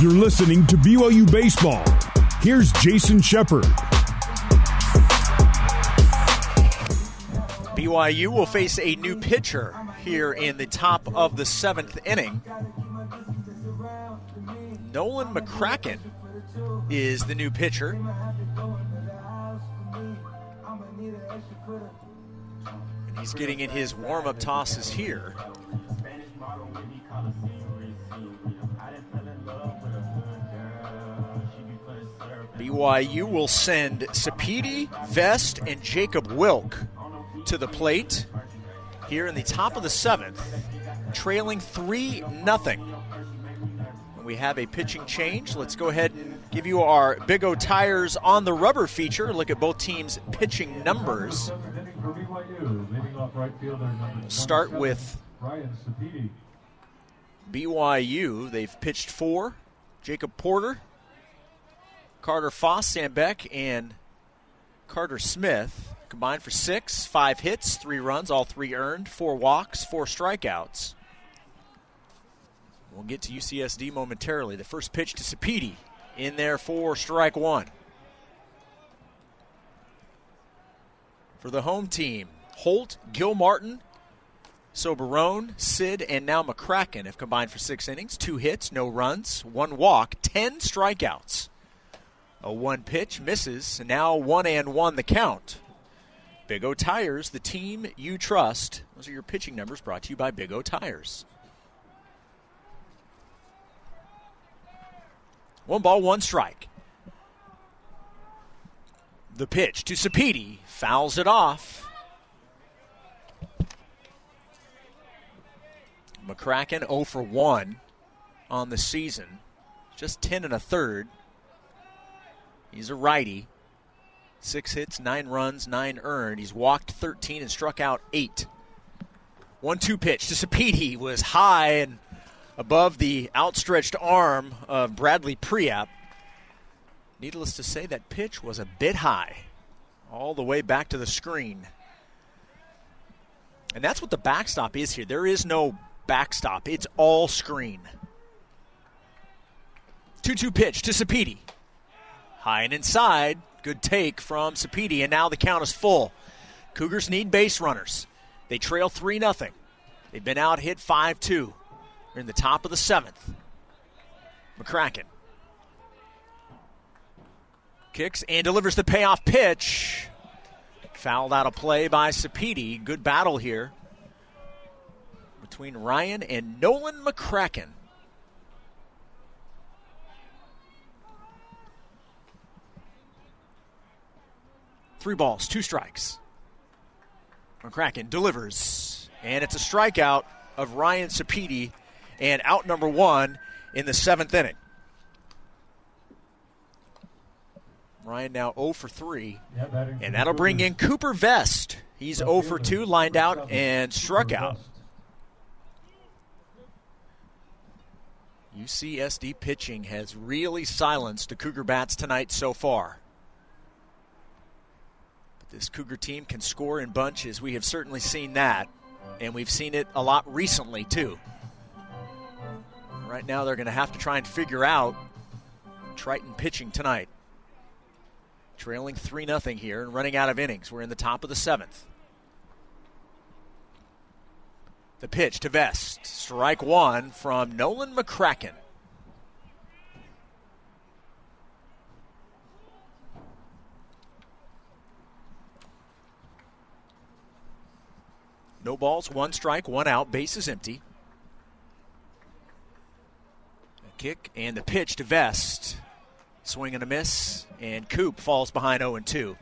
You're listening to BYU Baseball. Here's Jason Shepard. BYU will face a new pitcher here in the top of the seventh inning. Nolan McCracken is the new pitcher. And he's getting in his warm up tosses here. BYU will send Sapiti, Vest, and Jacob Wilk to the plate here in the top of the seventh, trailing 3 nothing. We have a pitching change. Let's go ahead and give you our Big O Tires on the rubber feature. Look at both teams' pitching numbers. Start with BYU. They've pitched four. Jacob Porter, Carter Foss, Sam Beck, and Carter Smith combined for six, five hits, three runs, all three earned, four walks, four strikeouts. We'll get to UCSD momentarily. The first pitch to Sapiti in there for strike one. For the home team, Holt, Gil, Gilmartin, Soberone, Sid, and now McCracken have combined for six innings, two hits, no runs, one walk, ten strikeouts. A one pitch misses, now one and one the count. Big O Tires, the team you trust. Those are your pitching numbers brought to you by Big O Tires. One ball, one strike. The pitch to Sapiti fouls it off. McCracken 0 for 1 on the season, just 10 and a third. He's a righty. Six hits, nine runs, nine earned. He's walked 13 and struck out eight. One two pitch to Sapiti was high and above the outstretched arm of Bradley Priap. Needless to say, that pitch was a bit high, all the way back to the screen. And that's what the backstop is here. There is no backstop, it's all screen. 2 2 pitch to Sapiti. High and inside. Good take from Sapiti, and now the count is full. Cougars need base runners. They trail 3 0. They've been out hit 5 2. They're in the top of the seventh. McCracken kicks and delivers the payoff pitch. Fouled out of play by Sapiti. Good battle here between Ryan and Nolan McCracken. Three balls, two strikes. McCracken delivers, and it's a strikeout of Ryan Sapiti, and out number one in the seventh inning. Ryan now 0 for 3, and that'll bring in Cooper Vest. He's 0 for 2, lined out and struck out. UCSD pitching has really silenced the Cougar bats tonight so far. This Cougar team can score in bunches. We have certainly seen that, and we've seen it a lot recently, too. Right now, they're going to have to try and figure out Triton pitching tonight. Trailing 3 0 here and running out of innings. We're in the top of the seventh. The pitch to Vest. Strike one from Nolan McCracken. No balls, one strike, one out, base is empty. A kick and the pitch to Vest. Swing and a miss, and Coop falls behind 0 2.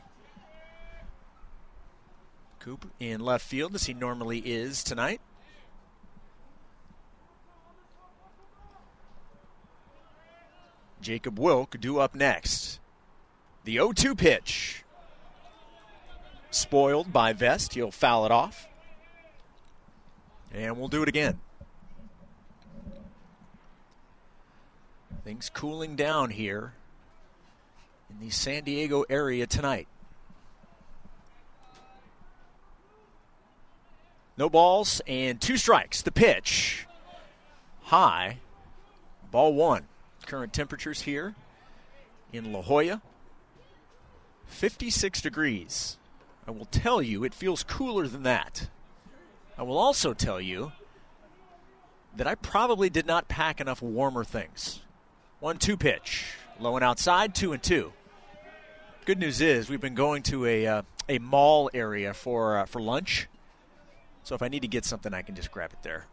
Coop in left field as he normally is tonight. Jacob Wilk due up next. The 0 2 pitch. Spoiled by Vest. He'll foul it off. And we'll do it again. Things cooling down here in the San Diego area tonight. No balls and two strikes. The pitch. High. Ball one. Current temperatures here in La Jolla 56 degrees. I will tell you, it feels cooler than that. I will also tell you that I probably did not pack enough warmer things. One two pitch, low and outside, two and two. Good news is we've been going to a uh, a mall area for uh, for lunch, so if I need to get something, I can just grab it there.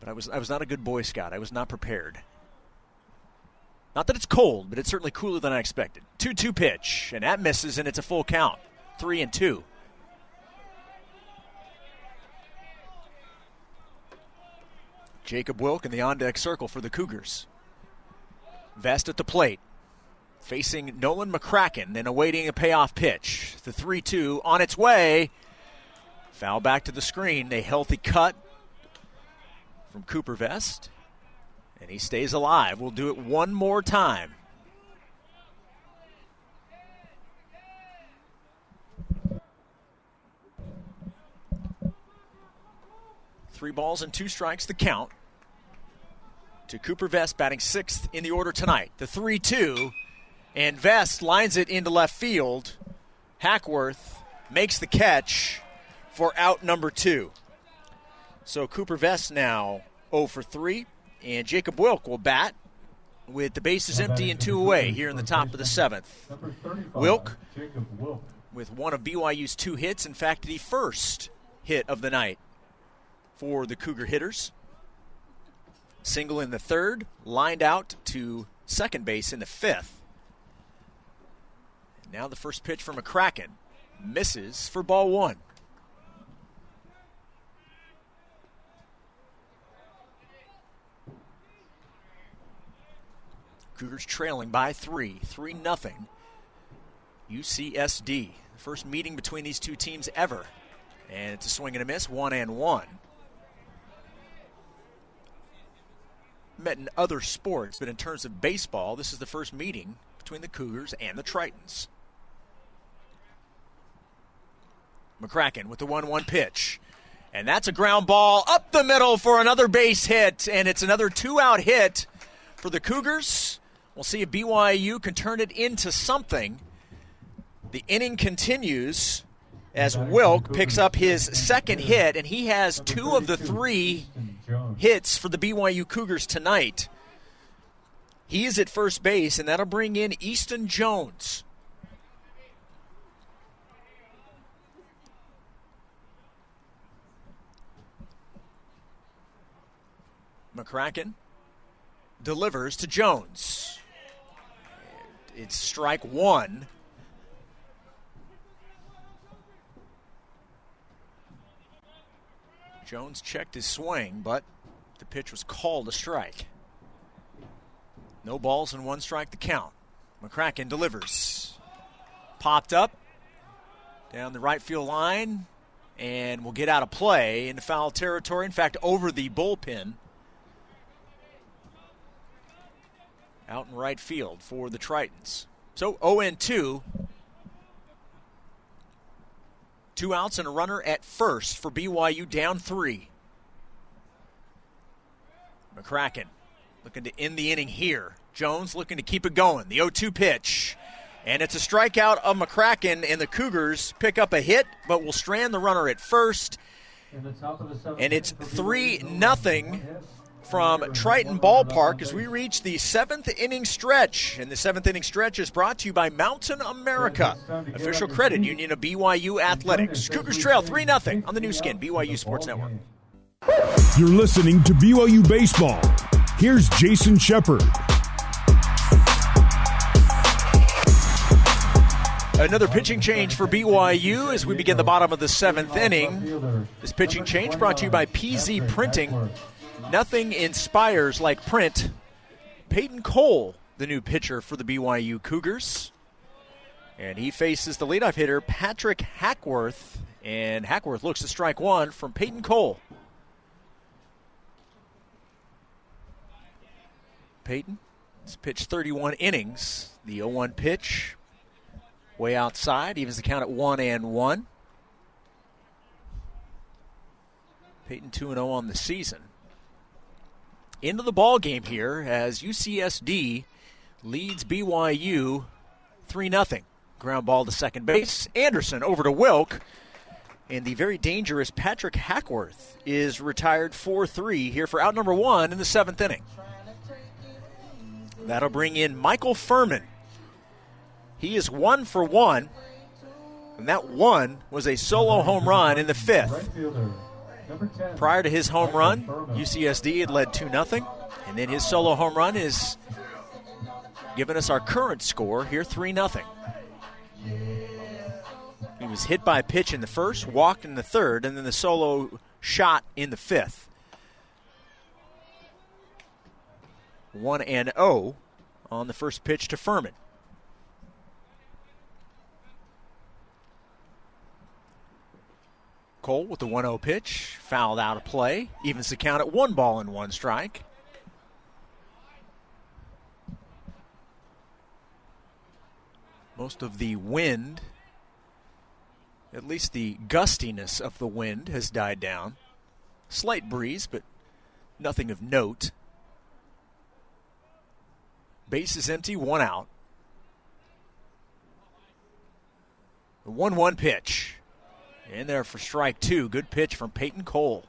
But I was I was not a good Boy Scout. I was not prepared. Not that it's cold, but it's certainly cooler than I expected. 2 2 pitch, and that misses, and it's a full count. 3 and 2. Jacob Wilk in the on deck circle for the Cougars. Vest at the plate. Facing Nolan McCracken and awaiting a payoff pitch. The 3 2 on its way. Foul back to the screen. A healthy cut from Cooper Vest. And he stays alive. We'll do it one more time. Three balls and two strikes, the count. To Cooper Vest batting sixth in the order tonight. The 3 2. And Vest lines it into left field. Hackworth makes the catch for out number two. So Cooper Vest now 0 for 3. And Jacob Wilk will bat with the bases empty and two away here in the top of the seventh. Wilk with one of BYU's two hits, in fact, the first hit of the night for the Cougar hitters. Single in the third, lined out to second base in the fifth. now the first pitch from McCracken misses for ball one. Cougars trailing by three, three nothing. UCSD, first meeting between these two teams ever, and it's a swing and a miss, one and one. Met in other sports, but in terms of baseball, this is the first meeting between the Cougars and the Tritons. McCracken with the 1 1 pitch. And that's a ground ball up the middle for another base hit. And it's another two out hit for the Cougars. We'll see if BYU can turn it into something. The inning continues as Wilk picks up his second hit, and he has two of the three hits for the BYU Cougars tonight. He is at first base, and that'll bring in Easton Jones. McCracken delivers to Jones. It's strike one. Jones checked his swing, but the pitch was called a strike. No balls and one strike to count. McCracken delivers. Popped up down the right field line and will get out of play into foul territory. In fact, over the bullpen. out in right field for the Tritons. So 0 2. Two outs and a runner at first for BYU down three. McCracken looking to end the inning here. Jones looking to keep it going. The 0 2 pitch. And it's a strikeout of McCracken, and the Cougars pick up a hit, but will strand the runner at first. And it's 3 nothing from Triton Ballpark as we reach the seventh inning stretch. And the seventh inning stretch is brought to you by Mountain America, official credit union of BYU Athletics. Cougars trail 3 0 on the Nu Skin, BYU Sports Network. You're listening to BYU Baseball. Here's Jason Shepard. Another pitching change for BYU as we begin the bottom of the seventh inning. This pitching change brought to you by PZ Printing. Nothing inspires like print. Peyton Cole, the new pitcher for the BYU Cougars. And he faces the leadoff hitter, Patrick Hackworth. And Hackworth looks to strike one from Peyton Cole. Peyton has pitched 31 innings. The 0 1 pitch, way outside, evens the count at 1 and 1. Peyton 2 0 on the season. Into the ball game here as UCSD leads BYU 3 0. Ground ball to second base. Anderson over to Wilk. And the very dangerous Patrick Hackworth is retired 4 3 here for out number one in the seventh inning. That'll bring in Michael Furman. He is one for one, and that one was a solo home run in the fifth. Prior to his home run, UCSD had led 2 0, and then his solo home run is giving us our current score here 3 0. He was hit by a pitch in the first, walked in the third, and then the solo shot in the fifth. 1 and 0 on the first pitch to Furman. Cole with the 1 0 pitch, fouled out of play, evens the count at one ball and one strike. Most of the wind, at least the gustiness of the wind, has died down. Slight breeze, but nothing of note. Base is empty, one out. The 1 1 pitch. In there for strike two. Good pitch from Peyton Cole.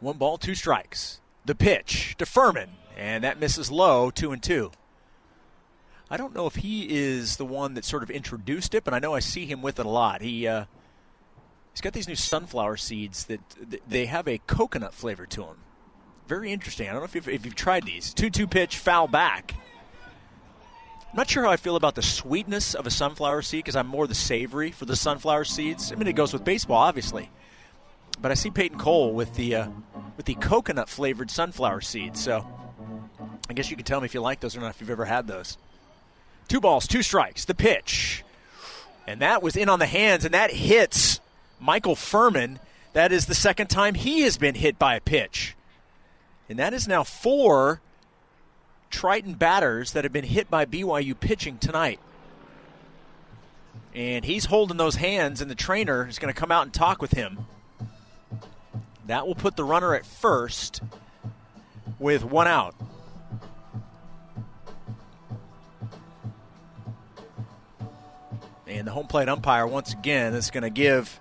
One ball, two strikes. The pitch to Furman, and that misses low, two and two. I don't know if he is the one that sort of introduced it, but I know I see him with it a lot. He uh, he's got these new sunflower seeds that they have a coconut flavor to them. Very interesting. I don't know if you've, if you've tried these. 2 2 pitch, foul back. I'm not sure how I feel about the sweetness of a sunflower seed because I'm more the savory for the sunflower seeds. I mean, it goes with baseball, obviously. But I see Peyton Cole with the uh, with the coconut flavored sunflower seeds. So I guess you can tell me if you like those or not if you've ever had those. Two balls, two strikes. The pitch, and that was in on the hands, and that hits Michael Furman. That is the second time he has been hit by a pitch. And that is now four Triton batters that have been hit by BYU pitching tonight. And he's holding those hands, and the trainer is going to come out and talk with him. That will put the runner at first with one out. And the home plate umpire, once again, is going to give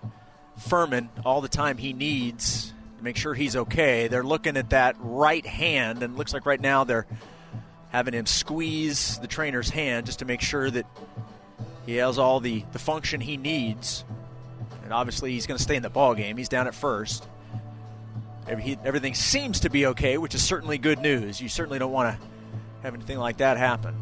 Furman all the time he needs make sure he's okay. They're looking at that right hand, and looks like right now they're having him squeeze the trainer's hand just to make sure that he has all the, the function he needs. And obviously, he's going to stay in the ball game. He's down at first. Everything seems to be okay, which is certainly good news. You certainly don't want to have anything like that happen.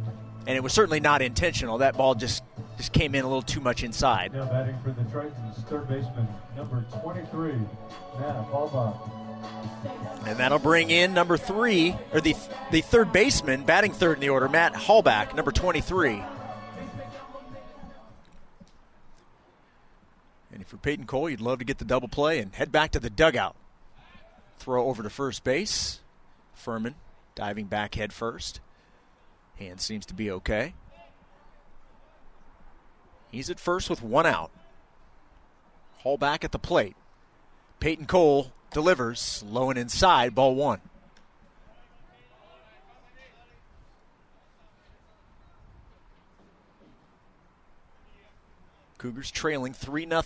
And it was certainly not intentional. That ball just just came in a little too much inside. Now batting for the Tritons, third baseman, number 23, Matt Halbach. And that'll bring in number three, or the the third baseman, batting third in the order, Matt Halbach, number 23. And if you're Peyton Cole, you'd love to get the double play and head back to the dugout. Throw over to first base. Furman diving back head first. Hand seems to be okay. He's at first with one out. Halbach at the plate. Peyton Cole delivers low and inside, ball one. Cougars trailing 3 0.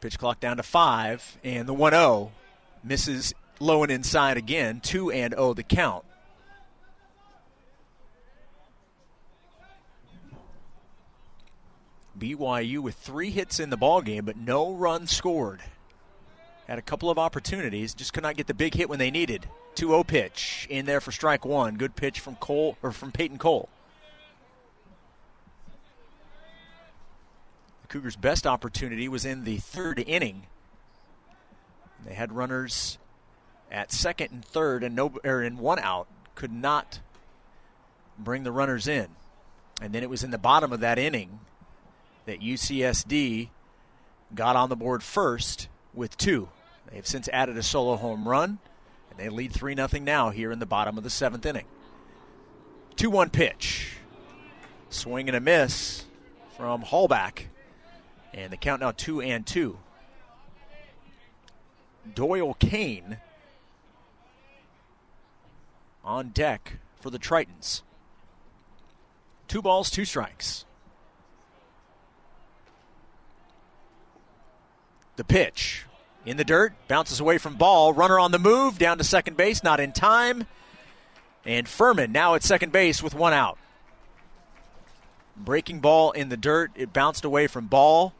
Pitch clock down to five, and the 1 0 misses low and inside again. 2 and 0 the count. BYU with three hits in the ball game, but no runs scored. Had a couple of opportunities, just could not get the big hit when they needed. 2-0 pitch in there for strike one. Good pitch from Cole or from Peyton Cole. The Cougars' best opportunity was in the third inning. They had runners at second and third, and no or in one out. Could not bring the runners in, and then it was in the bottom of that inning that UCSD got on the board first with two. They've since added a solo home run, and they lead 3 0 now here in the bottom of the seventh inning. 2 1 pitch. Swing and a miss from Halbach. And the count now 2 and 2. Doyle Kane on deck for the Tritons. Two balls, two strikes. The pitch in the dirt, bounces away from ball. Runner on the move, down to second base, not in time. And Furman now at second base with one out. Breaking ball in the dirt, it bounced away from ball.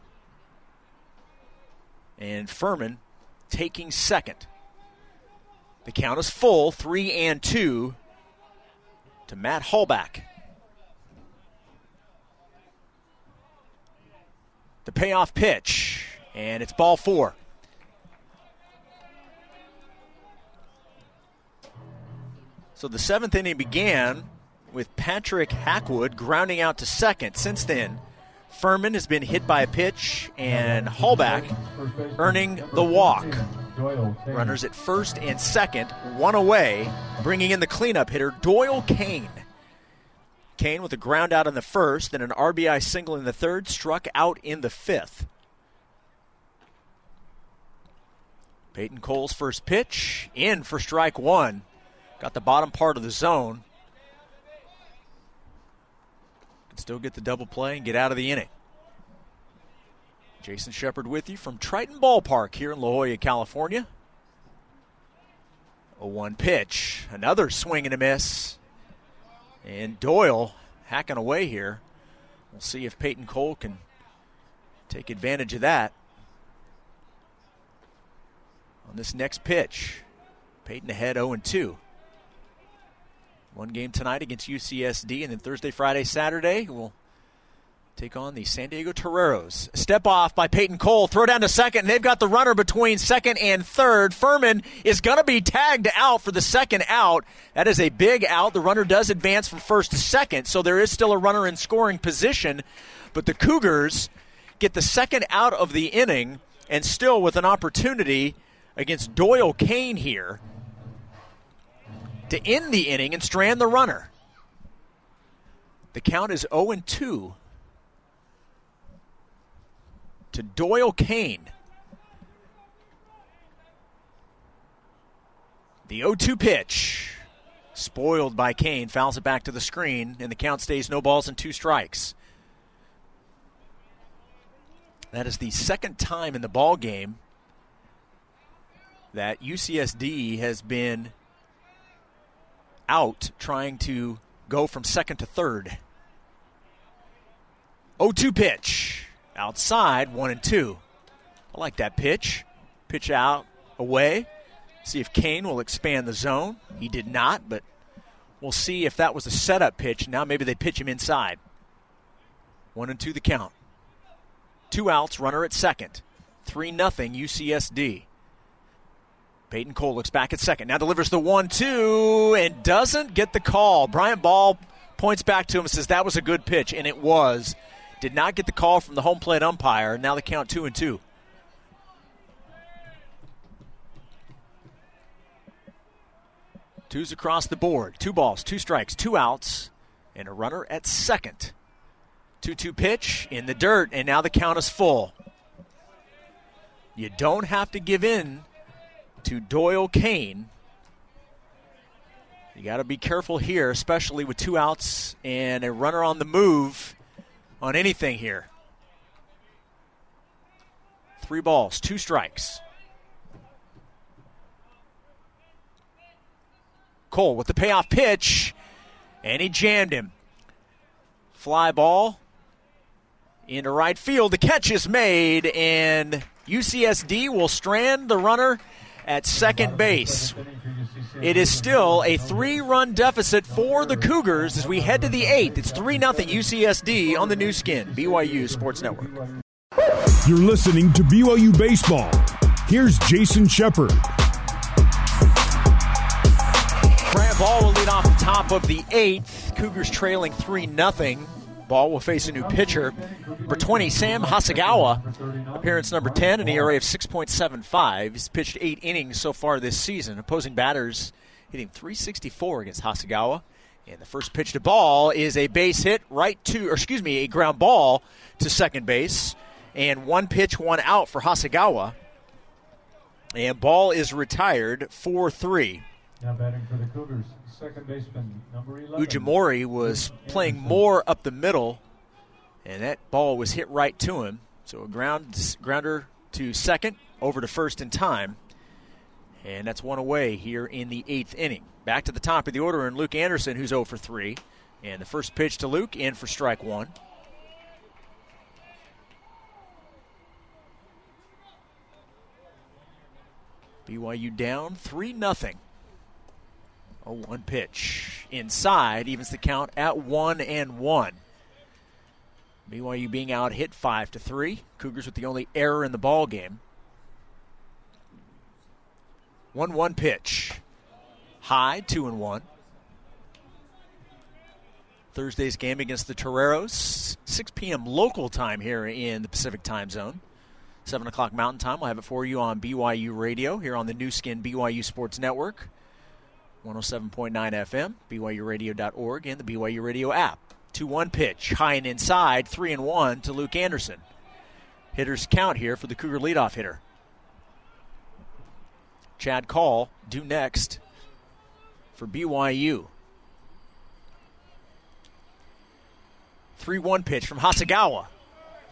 And Furman taking second. The count is full, three and two to Matt Halbach. The payoff pitch, and it's ball four. So the seventh inning began with Patrick Hackworth grounding out to second. Since then, Furman has been hit by a pitch, and Halbach earning the walk. Runners at first and second, one away, bringing in the cleanup hitter, Doyle Kane. Kane with a ground out in the first, then an RBI single in the third, struck out in the fifth. Peyton Cole's first pitch, in for strike one. Got the bottom part of the zone. Can still get the double play and get out of the inning. Jason Shepard with you from Triton Ballpark here in La Jolla, California. A one pitch, another swing and a miss. And Doyle hacking away here. We'll see if Peyton Cole can take advantage of that. On this next pitch, Peyton ahead 0 2. One game tonight against UCSD, and then Thursday, Friday, Saturday, we'll take on the San Diego Toreros. Step off by Peyton Cole, throw down to second, and they've got the runner between second and third. Furman is going to be tagged out for the second out. That is a big out. The runner does advance from first to second, so there is still a runner in scoring position, but the Cougars get the second out of the inning and still with an opportunity against Doyle Kane here to end the inning and strand the runner. The count is 0 and 2 to Doyle Kane. The 0 2 pitch, spoiled by Kane, fouls it back to the screen, and the count stays no balls and two strikes. That is the second time in the ball game that UCSD has been out trying to go from second to third. 0 2 pitch. Outside, 1 and 2. I like that pitch. Pitch out, away. See if Kane will expand the zone. He did not, but we'll see if that was a setup pitch. Now maybe they pitch him inside. 1 and 2 the count. Two outs, runner at second. 3 nothing UCSD. Peyton Cole looks back at second. Now delivers the one two and doesn't get the call. Bryant Ball points back to him and says that was a good pitch, and it was. Did not get the call from the home plate umpire. Now the count two and two. Two's across the board. Two balls, two strikes, two outs, and a runner at second. 2 2 pitch in the dirt, and now the count is full. You don't have to give in to Doyle Kane. You got to be careful here, especially with two outs and a runner on the move on anything here. Three balls, two strikes. Cole with the payoff pitch, and he jammed him. Fly ball into right field. The catch is made, and UCSD will strand the runner at second base. It is still a three run deficit for the Cougars as we head to the eighth. It's 3 0 UCSD on the Nu Skin, BYU Sports Network. You're listening to BYU Baseball. Here's Jason Shepard. Bryant Ball will lead off the top of the eighth. Cougars trailing 3 0. Ball will face a new pitcher. For 20, Sam Hasegawa, appearance number 10, an ERA of 6.75. He's pitched eight innings so far this season. Opposing batters hitting 364 against Hasegawa. And the first pitch to ball is a base hit right to, or excuse me, a ground ball to second base. And one pitch, one out for Hasegawa. And ball is retired 4 3. Now batting for the Cougars, second baseman, number 11. Ujimori was playing more up the middle, and that ball was hit right to him. So a ground grounder to second, over to first in time. And that's one away here in the eighth inning. Back to the top of the order, and Luke Anderson, who's 0 for 3. And the first pitch to Luke, in for strike one. BYU down 3 0. A one pitch inside evens the count at 1 and 1. BYU being out hit 5 to 3. Cougars with the only error in the ball game. 1 1 pitch. High, 2 and 1. Thursday's game against the Toreros, 6 p.m. local time here in the Pacific time zone. 7 o'clock Mountain Time. We'll have it for you on BYU Radio here on the Nu Skin BYU Sports Network. 107.9 FM, BYURadio.org, and the BYU Radio app. 2 1 pitch, high and inside, 3 and 1 to Luke Anderson. Hitters count here for the Cougar leadoff hitter. Chad Call due next for BYU. 3 1 pitch from Hasegawa.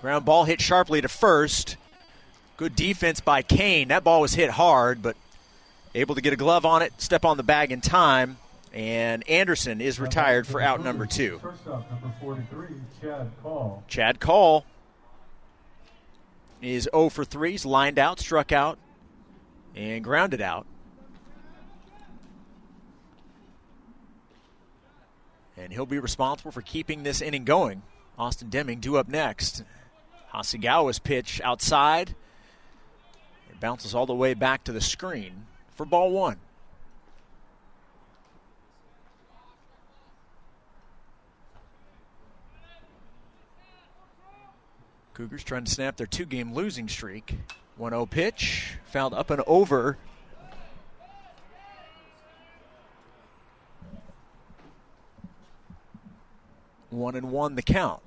Ground ball hit sharply to first. Good defense by Kane. That ball was hit hard, but able to get a glove on it, step on the bag in time, and Anderson is retired for out number two. Up, number 43, Chad Call. Chad Call is 0 for 3. He's lined out, struck out, and grounded out. And he'll be responsible for keeping this inning going. Austin Deming due up next. Hasegawa's pitch outside. It bounces all the way back to the screen for ball one. Cougars trying to snap their two game losing streak. 1 0 pitch, fouled up and over. One and one the count.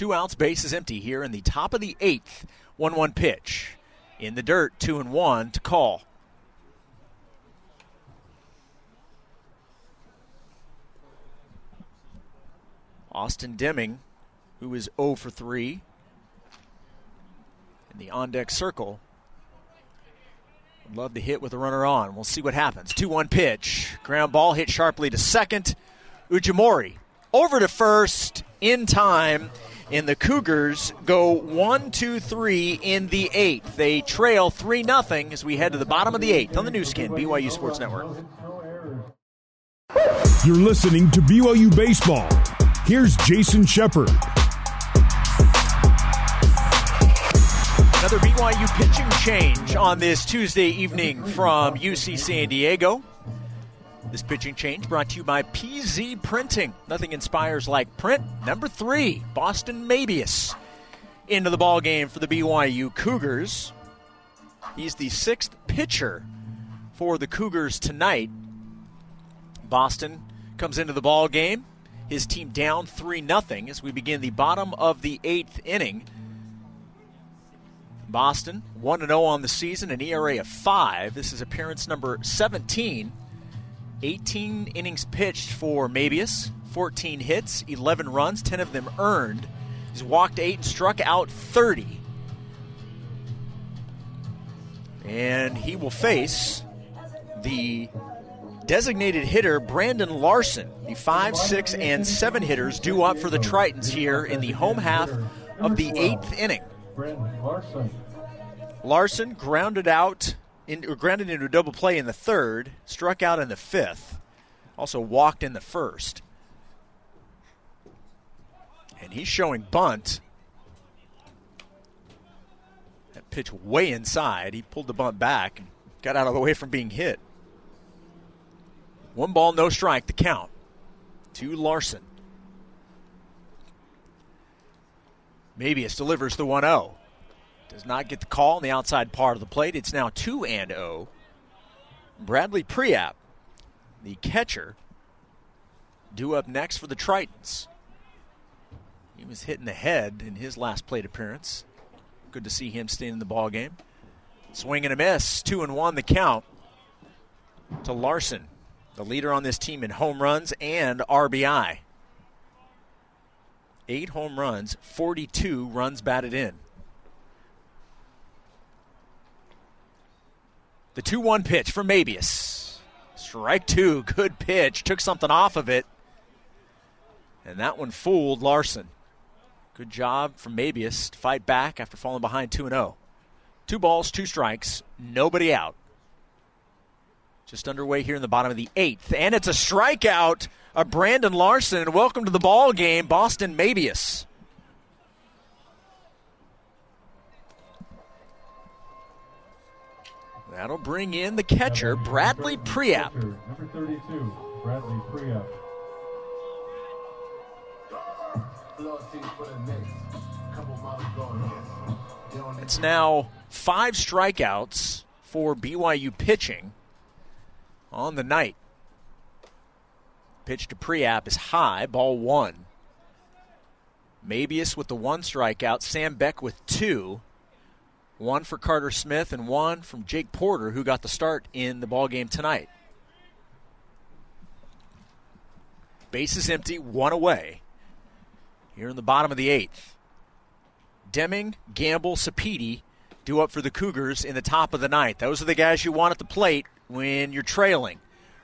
Two outs, base is empty here in the top of the eighth. 1 1 pitch. In the dirt, 2 and 1 to call. Austin Deming, who is 0 for 3 in the on deck circle. Would love to hit with a runner on. We'll see what happens. 2 1 pitch. Ground ball hit sharply to second. Ujimori over to first in time. And the Cougars go 1 2 3 in the eighth. They trail 3 0 as we head to the bottom of the eighth on the Nu Skin, BYU Sports Network. You're listening to BYU Baseball. Here's Jason Shepard. Another BYU pitching change on this Tuesday evening from UC San Diego. This pitching change brought to you by PZ Printing. Nothing inspires like print. Number three, Boston Mabius into the ball game for the BYU Cougars. He's the sixth pitcher for the Cougars tonight. Boston comes into the ball game. His team down 3 0 as we begin the bottom of the eighth inning. Boston 1 0 on the season, an ERA of 5. This is appearance number 17. 18 innings pitched for Mabius, 14 hits, 11 runs, 10 of them earned. He's walked 8 and struck out 30. And he will face the designated hitter Brandon Larson, the 5, 6, and 7 hitters due up for the Tritons here in the home half of the eighth inning. Larson grounded out, in, grounded into a double play in the third, struck out in the fifth, also walked in the first. And he's showing bunt. That pitch way inside. He pulled the bunt back and got out of the way from being hit. One ball, no strike, the count to Larson. Mabius delivers the 1 0. Does not get the call on the outside part of the plate. It's now 2 and 0. Bradley Priap, the catcher, due up next for the Tritons. He was hit in the head in his last plate appearance. Good to see him staying in the ball game. Swing and a miss, two and one the count to Larson, the leader on this team in home runs and RBI. Eight home runs, 42 runs batted in. The 2 1 pitch from Mabius. Strike two, good pitch. Took something off of it. And that one fooled Larson. Good job from Mabius to fight back after falling behind 2 0. Two balls, two strikes, nobody out. Just underway here in the bottom of the eighth. And it's a strikeout of Brandon Larson. And welcome to the ball game, Boston Mabius. That'll bring in the catcher, Bradley Priap. Number 32, Bradley Priap. It's now five strikeouts for BYU pitching on the night. Pitch to Preap is high, ball one. Mabius with the one strikeout, Sam Beck with two. One for Carter Smith and one from Jake Porter, who got the start in the ball game tonight. Base is empty, one away. Here in the bottom of the eighth. Deming, Gamble, Sapiti do up for the Cougars in the top of the ninth. Those are the guys you want at the plate when you're trailing.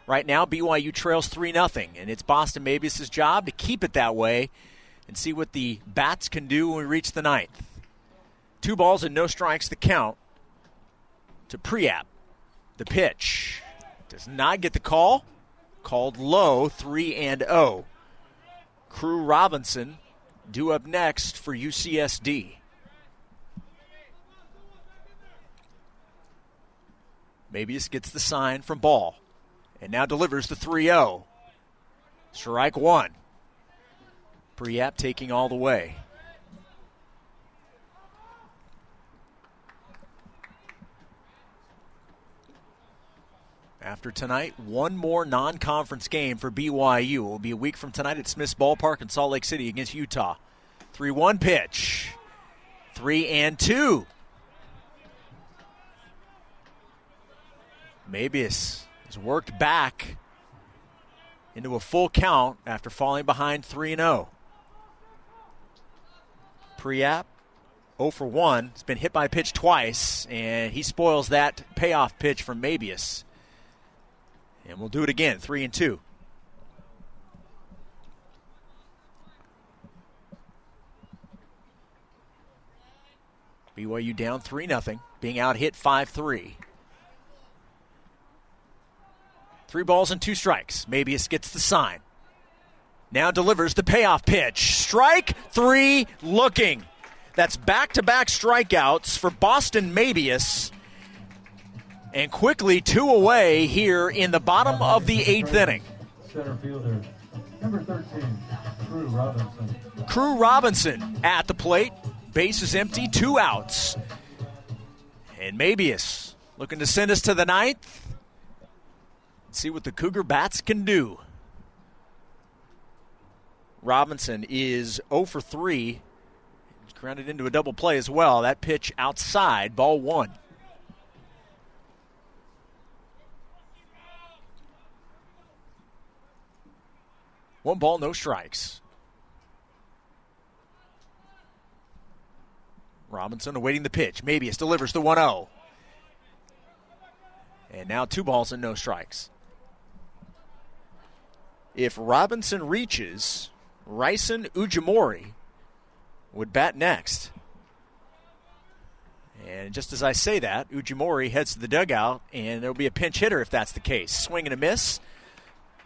Right now, BYU trails 3 0, and it's Boston Mabius' job to keep it that way and see what the Bats can do when we reach the ninth. Two balls and no strikes to count to Priap. The pitch does not get the call. Called low, 3 and 0. Crew Robinson due up next for UCSD. Mabius gets the sign from Ball and now delivers the 3 0. Strike one. Priap taking all the way. After tonight, one more non conference game for BYU. It will be a week from tonight at Smith's Ballpark in Salt Lake City against Utah. 3 1 pitch. 3 and 2. Mabius has worked back into a full count after falling behind 3 0. Priap 0 for 1. Has been hit by a pitch twice, and he spoils that payoff pitch from Mabius. And we'll do it again, 3 and 2. BYU down 3 0, being out hit 5 3. Three balls and two strikes. Mabius gets the sign. Now delivers the payoff pitch. Strike three looking. That's back to back strikeouts for Boston Mabius. And quickly two away here in the bottom of the eighth inning. Center fielder, number 13, Crew Robinson. Crew Robinson at the plate. Base is empty, two outs. And Mabius looking to send us to the ninth Let's see what the Cougar Bats can do. Robinson is 0 for 3. Grounded into a double play as well. That pitch outside, ball one. One ball, no strikes. Robinson awaiting the pitch. Maybe Mabius delivers the 1 0. And now two balls and no strikes. If Robinson reaches, Ryson Ujimori would bat next. And just as I say that, Ujimori heads to the dugout, and there'll be a pinch hitter if that's the case. Swing and a miss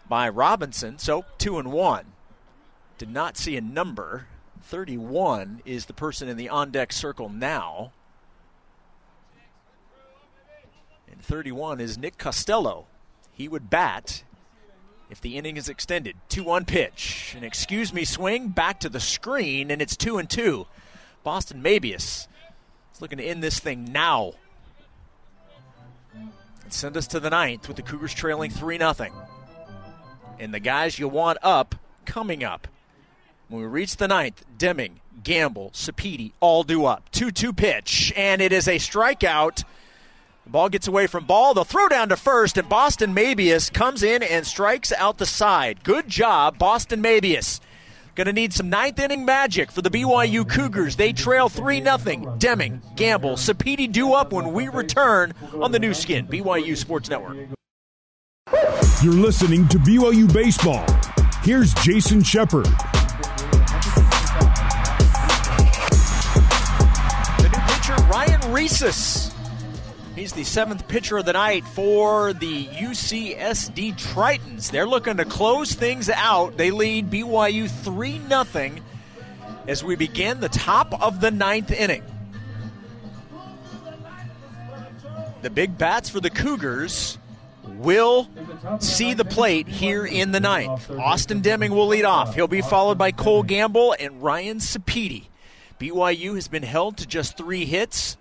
by Robinson. So two and one. Did not see a number. 31 is the person in the on deck circle now. And 31 is Nick Costello. He would bat if the inning is extended. 2 1 pitch. An excuse me swing back to the screen, and it's 2 and 2. Boston Mabius is looking to end this thing now. Send us to the ninth with the Cougars trailing 3 0. And the guys you want up coming up. When we reach the ninth, Deming, Gamble, Sapiti all do up. 2 2 pitch, and it is a strikeout. The ball gets away from ball. They'll throw down to first, and Boston Mabius comes in and strikes out the side. Good job, Boston Mabius. Going to need some ninth inning magic for the BYU Cougars. They trail 3 0. Deming, Gamble, Sapiti do up when we return on the Nu Skin, BYU Sports Network. You're listening to BYU Baseball. Here's Jason Shepard. The new pitcher, Ryan Reeses. He's the seventh pitcher of the night for the UCSD Tritons. They're looking to close things out. They lead BYU 3 0 as we begin the top of the ninth inning. The big bats for the Cougars will see the plate here in the ninth. Austin Deming will lead off. He'll be followed by Cole Gamble and Ryan Sapiti. BYU has been held to just three hits.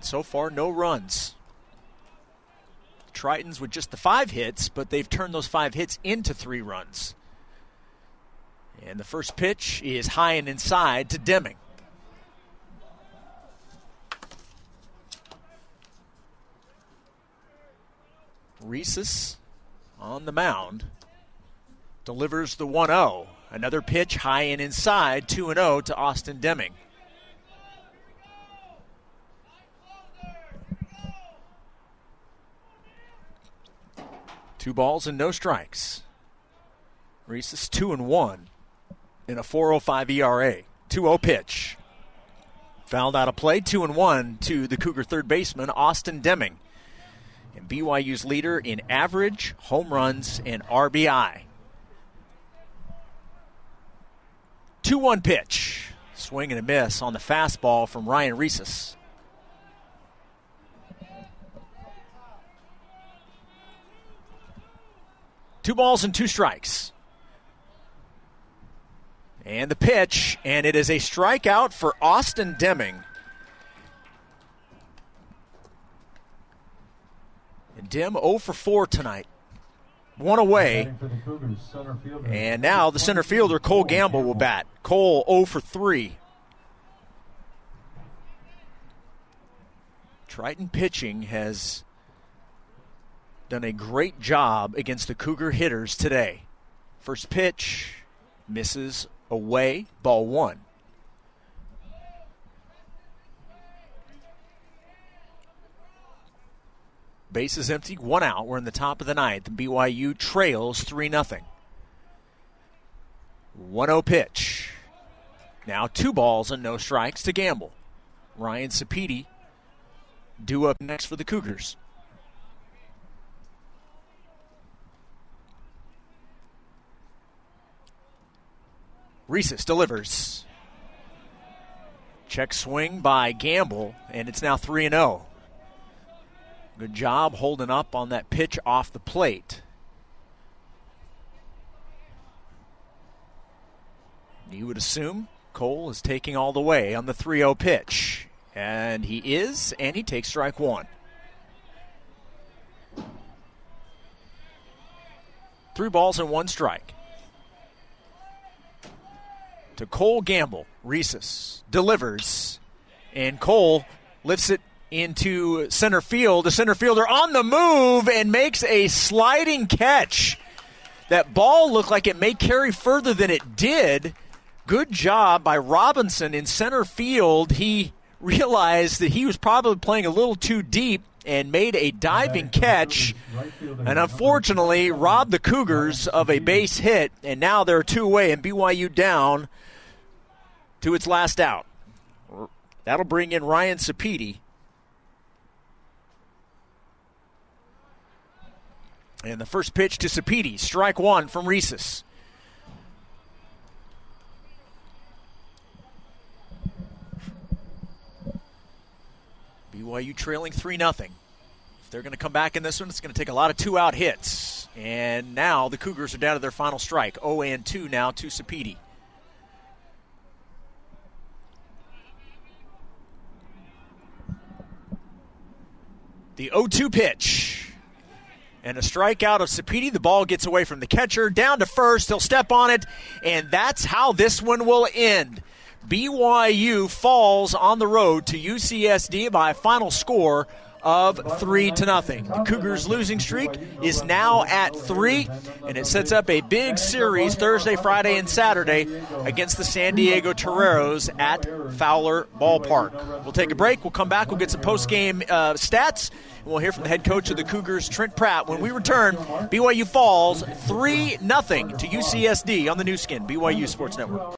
So far, no runs. Tritons with just the five hits, but they've turned those five hits into three runs. And the first pitch is high and inside to Deming. Reeses on the mound delivers the 1 0. Another pitch high and inside, 2 0 to Austin Deming. Two balls and no strikes. Reeses 2 and 1 in a 405 ERA. 2 0 pitch. Fouled out of play, 2 and 1 to the Cougar third baseman, Austin Deming and BYU's leader in average, home runs, and RBI. 2 1 pitch. Swing and a miss on the fastball from Ryan Reeses. Two balls and two strikes. And the pitch, and it is a strikeout for Austin Deming. Dim 0 for 4 tonight. One away. And now the center fielder, Cole Gamble, will bat. Cole 0 for 3. Triton pitching has done a great job against the Cougar hitters today. First pitch misses away, ball one. Base is empty, one out. We're in the top of the ninth. BYU trails 3 0. 1 0 pitch. Now two balls and no strikes to Gamble. Ryan Sapiti due up next for the Cougars. Reeses delivers. Check swing by Gamble, and it's now 3 0. Good job holding up on that pitch off the plate. You would assume Cole is taking all the way on the 3 0 pitch. And he is, and he takes strike one. Three balls and one strike. To Cole Gamble. Reeses delivers. And Cole lifts it into center field. The center fielder on the move and makes a sliding catch. That ball looked like it may carry further than it did. Good job by Robinson in center field. He realized that he was probably playing a little too deep and made a diving catch and unfortunately robbed the Cougars of a base hit and now they're two away and BYU down to its last out. That'll bring in Ryan Sapiti. And the first pitch to Sapiti, strike one from Reeses. BYU trailing 3 0. If they're going to come back in this one, it's going to take a lot of two out hits. And now the Cougars are down to their final strike 0 and 2 now to Sapiti. The 0 2 pitch. And a strikeout of Sapiti. The ball gets away from the catcher, down to first. He'll step on it, and that's how this one will end. BYU falls on the road to UCSD by a final score of three to nothing. The Cougars' losing streak is now at three, and it sets up a big series Thursday, Friday, and Saturday against the San Diego Toreros at Fowler Ballpark. We'll take a break. We'll come back. We'll get some post-game uh, stats. And we'll hear from the head coach of the Cougars, Trent Pratt. When we return, BYU falls 3 0 to UCSD on the Nu Skin, BYU Sports Network.